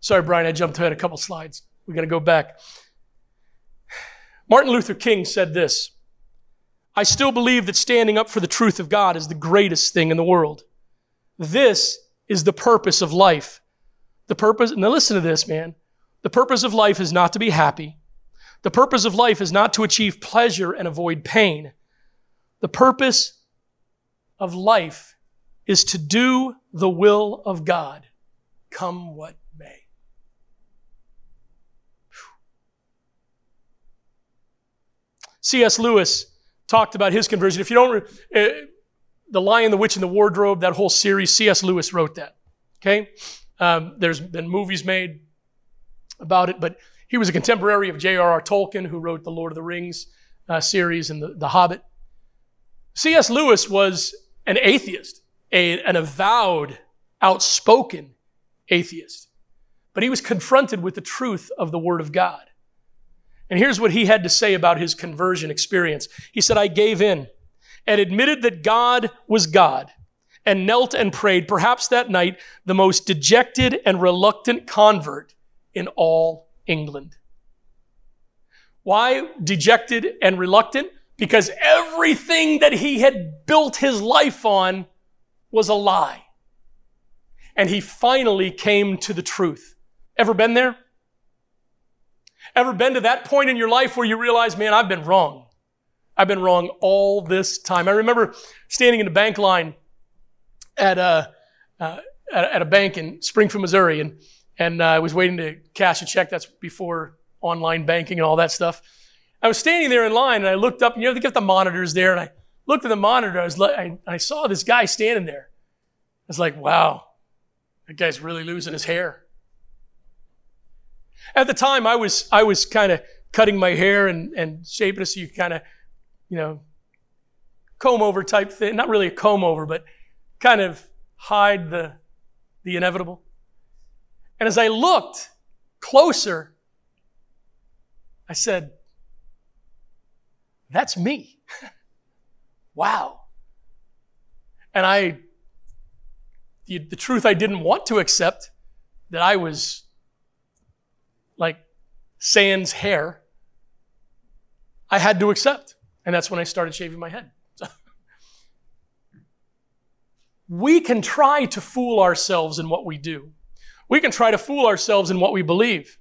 Sorry, Brian, I jumped ahead a couple slides. We got to go back. Martin Luther King said this I still believe that standing up for the truth of God is the greatest thing in the world. This is the purpose of life. The purpose, now listen to this, man. The purpose of life is not to be happy. The purpose of life is not to achieve pleasure and avoid pain. The purpose of life is to do the will of God, come what may. C.S. Lewis talked about his conversion. If you don't, uh, The Lion, the Witch, and the Wardrobe, that whole series, C.S. Lewis wrote that. Okay? Um, there's been movies made about it, but he was a contemporary of J.R.R. Tolkien, who wrote the Lord of the Rings uh, series and the, the Hobbit. C.S. Lewis was an atheist, a, an avowed, outspoken atheist. But he was confronted with the truth of the Word of God. And here's what he had to say about his conversion experience. He said, I gave in and admitted that God was God and knelt and prayed, perhaps that night, the most dejected and reluctant convert in all England. Why dejected and reluctant? Because everything that he had built his life on was a lie. And he finally came to the truth. Ever been there? Ever been to that point in your life where you realize, man, I've been wrong? I've been wrong all this time. I remember standing in the bank line at a, uh, at, a bank in Springfield, Missouri, and and uh, I was waiting to cash a check. That's before online banking and all that stuff. I was standing there in line and I looked up, and you know, they got the monitors there, and I looked at the monitor. I was like, I, I saw this guy standing there. I was like, wow, that guy's really losing his hair. At the time, I was I was kind of cutting my hair and, and shaping it so you kind of, you know, comb over type thing. Not really a comb over, but kind of hide the the inevitable. And as I looked closer, I said, That's me. wow. And I, the, the truth I didn't want to accept, that I was like sans hair, I had to accept. And that's when I started shaving my head. we can try to fool ourselves in what we do. We can try to fool ourselves in what we believe.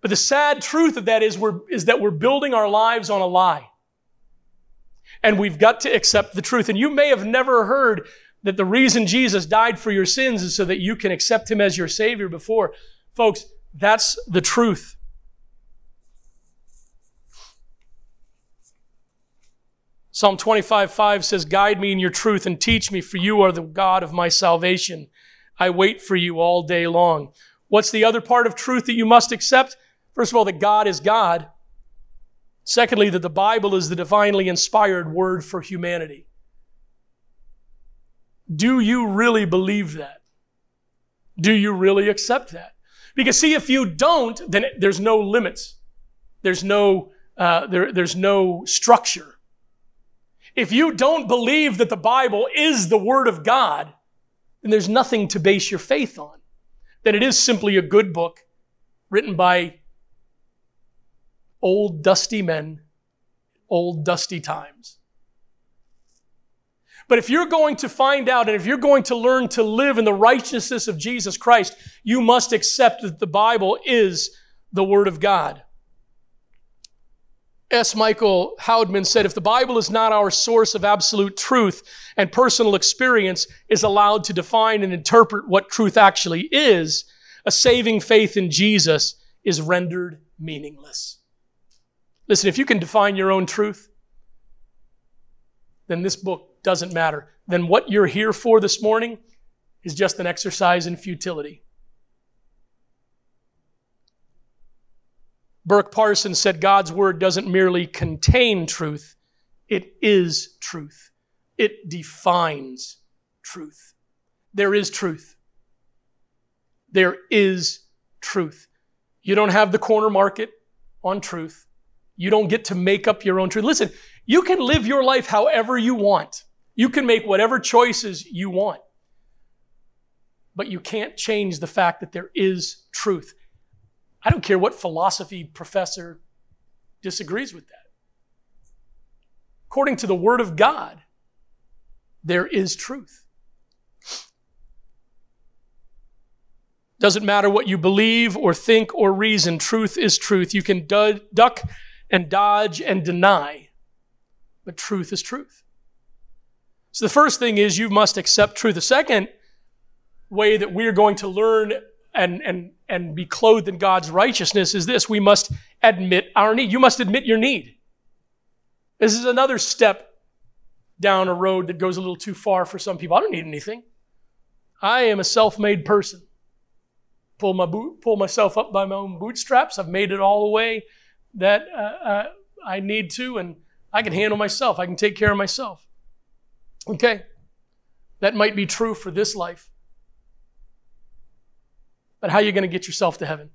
But the sad truth of that is, we're, is that we're building our lives on a lie. And we've got to accept the truth. And you may have never heard that the reason Jesus died for your sins is so that you can accept him as your Savior before. Folks, that's the truth. Psalm 25, 5 says, Guide me in your truth and teach me, for you are the God of my salvation. I wait for you all day long. What's the other part of truth that you must accept? First of all, that God is God. Secondly, that the Bible is the divinely inspired word for humanity. Do you really believe that? Do you really accept that? Because see, if you don't, then there's no limits. There's no, uh, there, there's no structure. If you don't believe that the Bible is the Word of God, then there's nothing to base your faith on. that it is simply a good book written by old dusty men, old dusty times. But if you're going to find out and if you're going to learn to live in the righteousness of Jesus Christ, you must accept that the Bible is the Word of God. S. Michael Houdmann said, if the Bible is not our source of absolute truth and personal experience is allowed to define and interpret what truth actually is, a saving faith in Jesus is rendered meaningless. Listen, if you can define your own truth, then this book doesn't matter. Then what you're here for this morning is just an exercise in futility. Burk Parsons said God's word doesn't merely contain truth, it is truth. It defines truth. There is truth. There is truth. You don't have the corner market on truth. You don't get to make up your own truth. Listen, you can live your life however you want. You can make whatever choices you want. But you can't change the fact that there is truth. I don't care what philosophy professor disagrees with that. According to the Word of God, there is truth. Doesn't matter what you believe or think or reason, truth is truth. You can du- duck and dodge and deny, but truth is truth. So the first thing is you must accept truth. The second way that we're going to learn and, and, and be clothed in God's righteousness is this we must admit our need. You must admit your need. This is another step down a road that goes a little too far for some people. I don't need anything. I am a self made person. Pull, my boot, pull myself up by my own bootstraps. I've made it all the way that uh, uh, I need to, and I can handle myself. I can take care of myself. Okay? That might be true for this life. But how are you going to get yourself to heaven?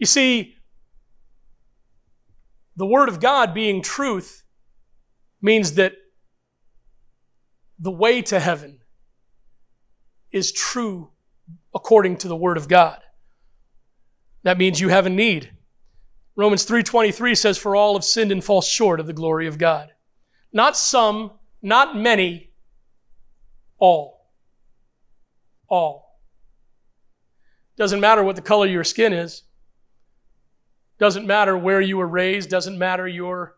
You see, the Word of God being truth means that the way to heaven is true according to the Word of God. That means you have a need. Romans 3:23 says for all have sinned and fall short of the glory of God. Not some, not many, all all. Doesn't matter what the color of your skin is. Doesn't matter where you were raised. Doesn't matter your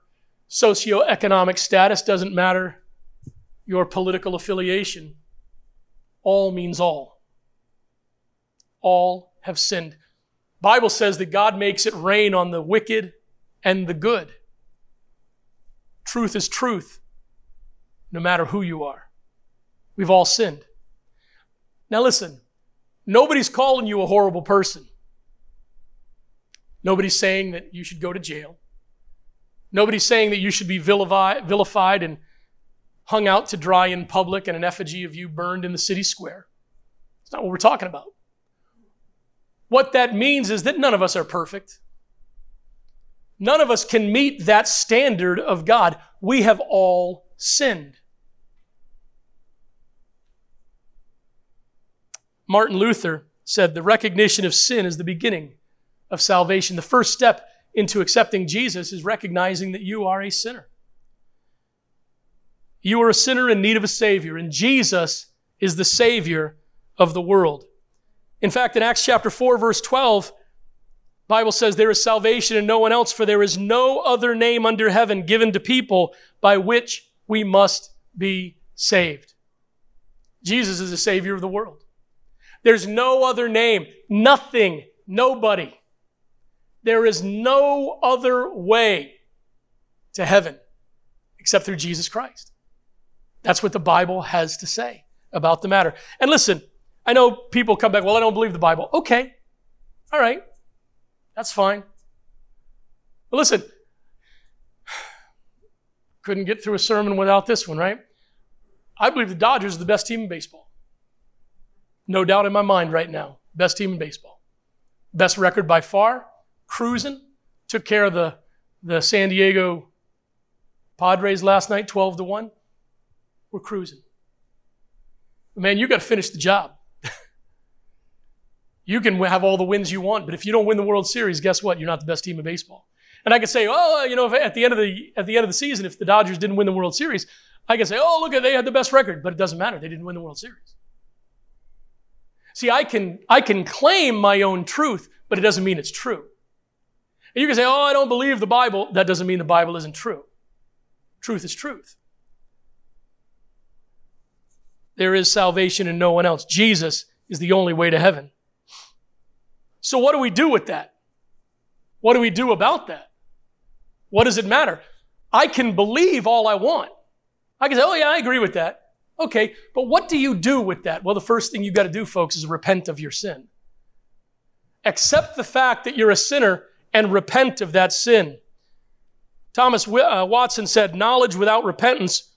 socioeconomic status. Doesn't matter your political affiliation. All means all. All have sinned. Bible says that God makes it rain on the wicked and the good. Truth is truth, no matter who you are. We've all sinned. Now listen, nobody's calling you a horrible person. Nobody's saying that you should go to jail. Nobody's saying that you should be vilified and hung out to dry in public and an effigy of you burned in the city square. It's not what we're talking about. What that means is that none of us are perfect. None of us can meet that standard of God. We have all sinned. Martin Luther said the recognition of sin is the beginning of salvation. The first step into accepting Jesus is recognizing that you are a sinner. You are a sinner in need of a Savior, and Jesus is the Savior of the world. In fact, in Acts chapter 4, verse 12, Bible says there is salvation in no one else, for there is no other name under heaven given to people by which we must be saved. Jesus is the Savior of the world. There's no other name. Nothing. Nobody. There is no other way to heaven except through Jesus Christ. That's what the Bible has to say about the matter. And listen, I know people come back, well, I don't believe the Bible. Okay. All right. That's fine. But listen, couldn't get through a sermon without this one, right? I believe the Dodgers are the best team in baseball. No doubt in my mind right now. Best team in baseball. Best record by far. Cruising. Took care of the, the San Diego Padres last night, 12 to 1. We're cruising. Man, you got to finish the job. You can have all the wins you want, but if you don't win the World Series, guess what? You're not the best team in baseball. And I could say, oh, you know, if at the end of the at the end of the season, if the Dodgers didn't win the World Series, I could say, oh, look, they had the best record, but it doesn't matter. They didn't win the World Series. See, I can I can claim my own truth, but it doesn't mean it's true. And you can say, oh, I don't believe the Bible. That doesn't mean the Bible isn't true. Truth is truth. There is salvation in no one else. Jesus is the only way to heaven. So, what do we do with that? What do we do about that? What does it matter? I can believe all I want. I can say, oh, yeah, I agree with that. Okay, but what do you do with that? Well, the first thing you've got to do, folks, is repent of your sin. Accept the fact that you're a sinner and repent of that sin. Thomas uh, Watson said, Knowledge without repentance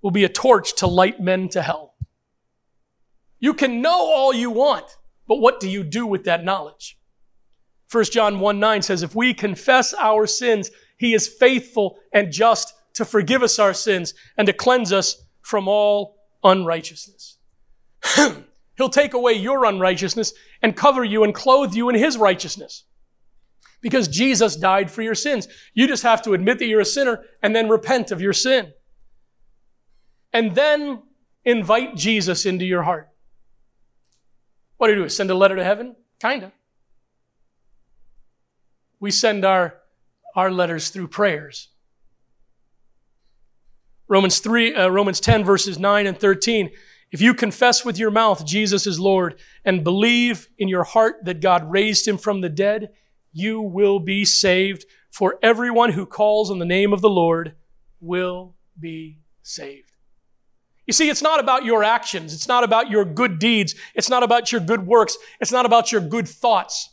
will be a torch to light men to hell. You can know all you want, but what do you do with that knowledge? 1 John 1 9 says, If we confess our sins, he is faithful and just to forgive us our sins and to cleanse us from all unrighteousness. He'll take away your unrighteousness and cover you and clothe you in his righteousness because Jesus died for your sins. You just have to admit that you're a sinner and then repent of your sin. And then invite Jesus into your heart. What do you do? Send a letter to heaven? Kinda. We send our, our letters through prayers. Romans 3, uh, Romans 10 verses 9 and 13. If you confess with your mouth Jesus is Lord and believe in your heart that God raised him from the dead, you will be saved. For everyone who calls on the name of the Lord will be saved. You see, it's not about your actions. It's not about your good deeds. It's not about your good works. It's not about your good thoughts.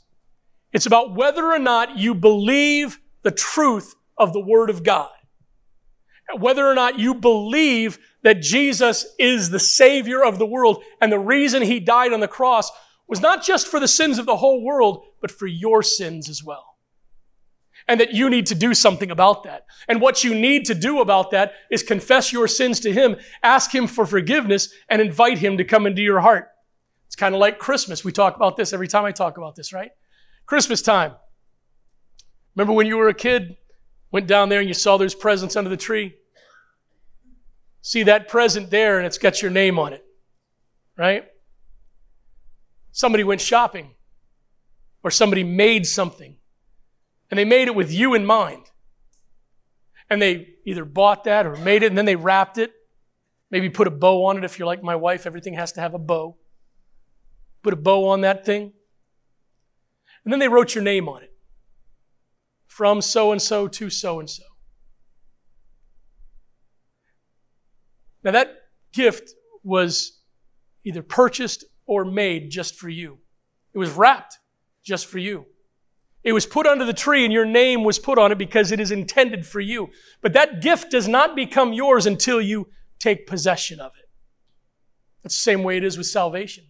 It's about whether or not you believe the truth of the Word of God. Whether or not you believe that Jesus is the Savior of the world and the reason He died on the cross was not just for the sins of the whole world, but for your sins as well. And that you need to do something about that. And what you need to do about that is confess your sins to Him, ask Him for forgiveness, and invite Him to come into your heart. It's kind of like Christmas. We talk about this every time I talk about this, right? Christmas time. Remember when you were a kid, went down there and you saw those presents under the tree? See that present there and it's got your name on it, right? Somebody went shopping or somebody made something and they made it with you in mind. And they either bought that or made it and then they wrapped it. Maybe put a bow on it if you're like my wife, everything has to have a bow. Put a bow on that thing. And then they wrote your name on it. From so and so to so and so. Now, that gift was either purchased or made just for you. It was wrapped just for you. It was put under the tree and your name was put on it because it is intended for you. But that gift does not become yours until you take possession of it. That's the same way it is with salvation,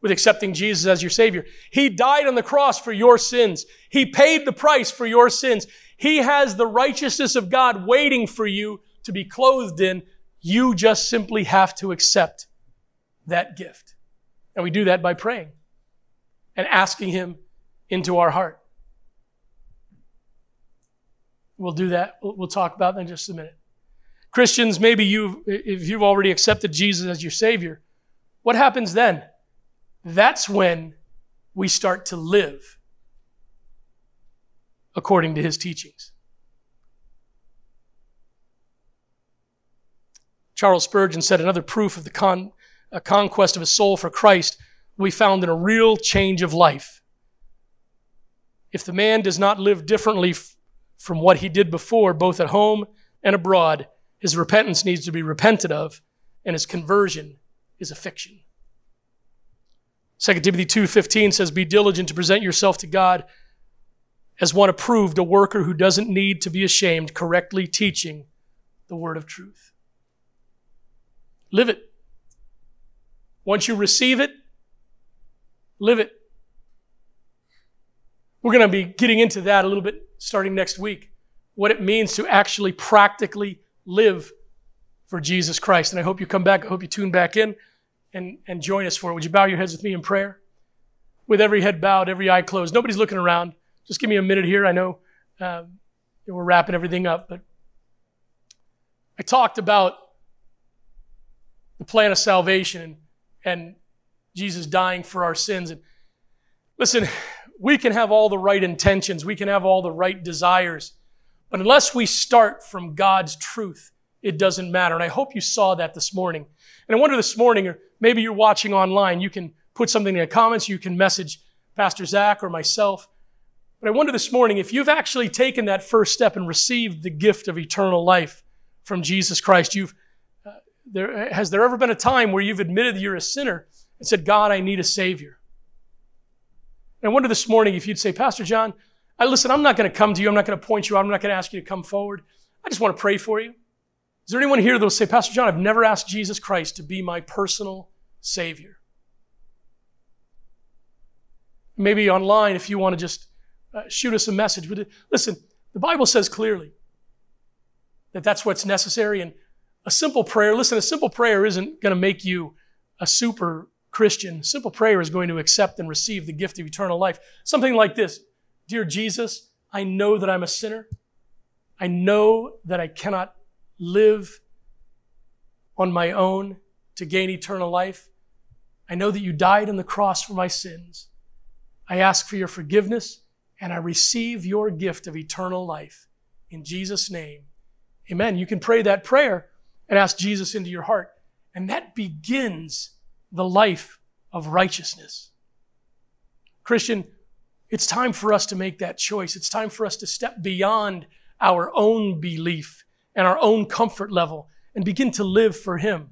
with accepting Jesus as your Savior. He died on the cross for your sins. He paid the price for your sins. He has the righteousness of God waiting for you to be clothed in. You just simply have to accept that gift. And we do that by praying and asking Him into our heart. We'll do that. We'll talk about that in just a minute. Christians, maybe you, if you've already accepted Jesus as your Savior, what happens then? That's when we start to live according to His teachings. Charles Spurgeon said another proof of the con- conquest of a soul for Christ we found in a real change of life. If the man does not live differently f- from what he did before, both at home and abroad, his repentance needs to be repented of, and his conversion is a fiction. 2 Timothy 2:15 says, "Be diligent to present yourself to God as one approved, a worker who doesn't need to be ashamed, correctly teaching the word of truth." Live it. Once you receive it, live it. We're going to be getting into that a little bit starting next week. What it means to actually practically live for Jesus Christ. And I hope you come back. I hope you tune back in and, and join us for it. Would you bow your heads with me in prayer? with every head bowed, every eye closed. Nobody's looking around. Just give me a minute here. I know um, we're wrapping everything up, but I talked about the plan of salvation and, and Jesus dying for our sins. And listen, we can have all the right intentions, we can have all the right desires, but unless we start from God's truth, it doesn't matter. And I hope you saw that this morning. And I wonder this morning, or maybe you're watching online, you can put something in the comments, you can message Pastor Zach or myself. But I wonder this morning if you've actually taken that first step and received the gift of eternal life from Jesus Christ. You've, there, has there ever been a time where you've admitted that you're a sinner and said, God, I need a Savior? And I wonder this morning if you'd say, Pastor John, I, listen, I'm not going to come to you. I'm not going to point you out. I'm not going to ask you to come forward. I just want to pray for you. Is there anyone here that will say, Pastor John, I've never asked Jesus Christ to be my personal Savior? Maybe online, if you want to just uh, shoot us a message. But listen, the Bible says clearly that that's what's necessary. And a simple prayer, listen, a simple prayer isn't going to make you a super Christian. Simple prayer is going to accept and receive the gift of eternal life. Something like this Dear Jesus, I know that I'm a sinner. I know that I cannot live on my own to gain eternal life. I know that you died on the cross for my sins. I ask for your forgiveness and I receive your gift of eternal life. In Jesus' name, amen. You can pray that prayer and ask Jesus into your heart. And that begins the life of righteousness. Christian, it's time for us to make that choice. It's time for us to step beyond our own belief and our own comfort level and begin to live for Him.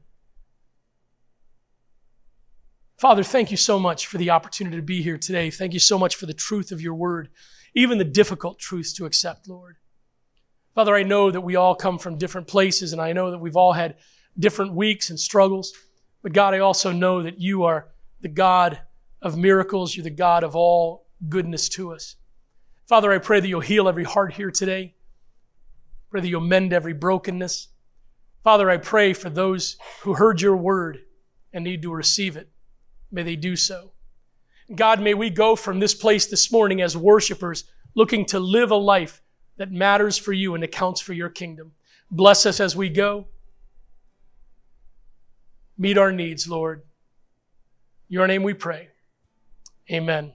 Father, thank you so much for the opportunity to be here today. Thank you so much for the truth of your word, even the difficult truths to accept, Lord. Father, I know that we all come from different places, and I know that we've all had different weeks and struggles. But God, I also know that you are the God of miracles. You're the God of all goodness to us. Father, I pray that you'll heal every heart here today. Pray that you'll mend every brokenness. Father, I pray for those who heard your word and need to receive it. May they do so. God, may we go from this place this morning as worshipers looking to live a life that matters for you and accounts for your kingdom. Bless us as we go. Meet our needs, Lord. Your name we pray. Amen.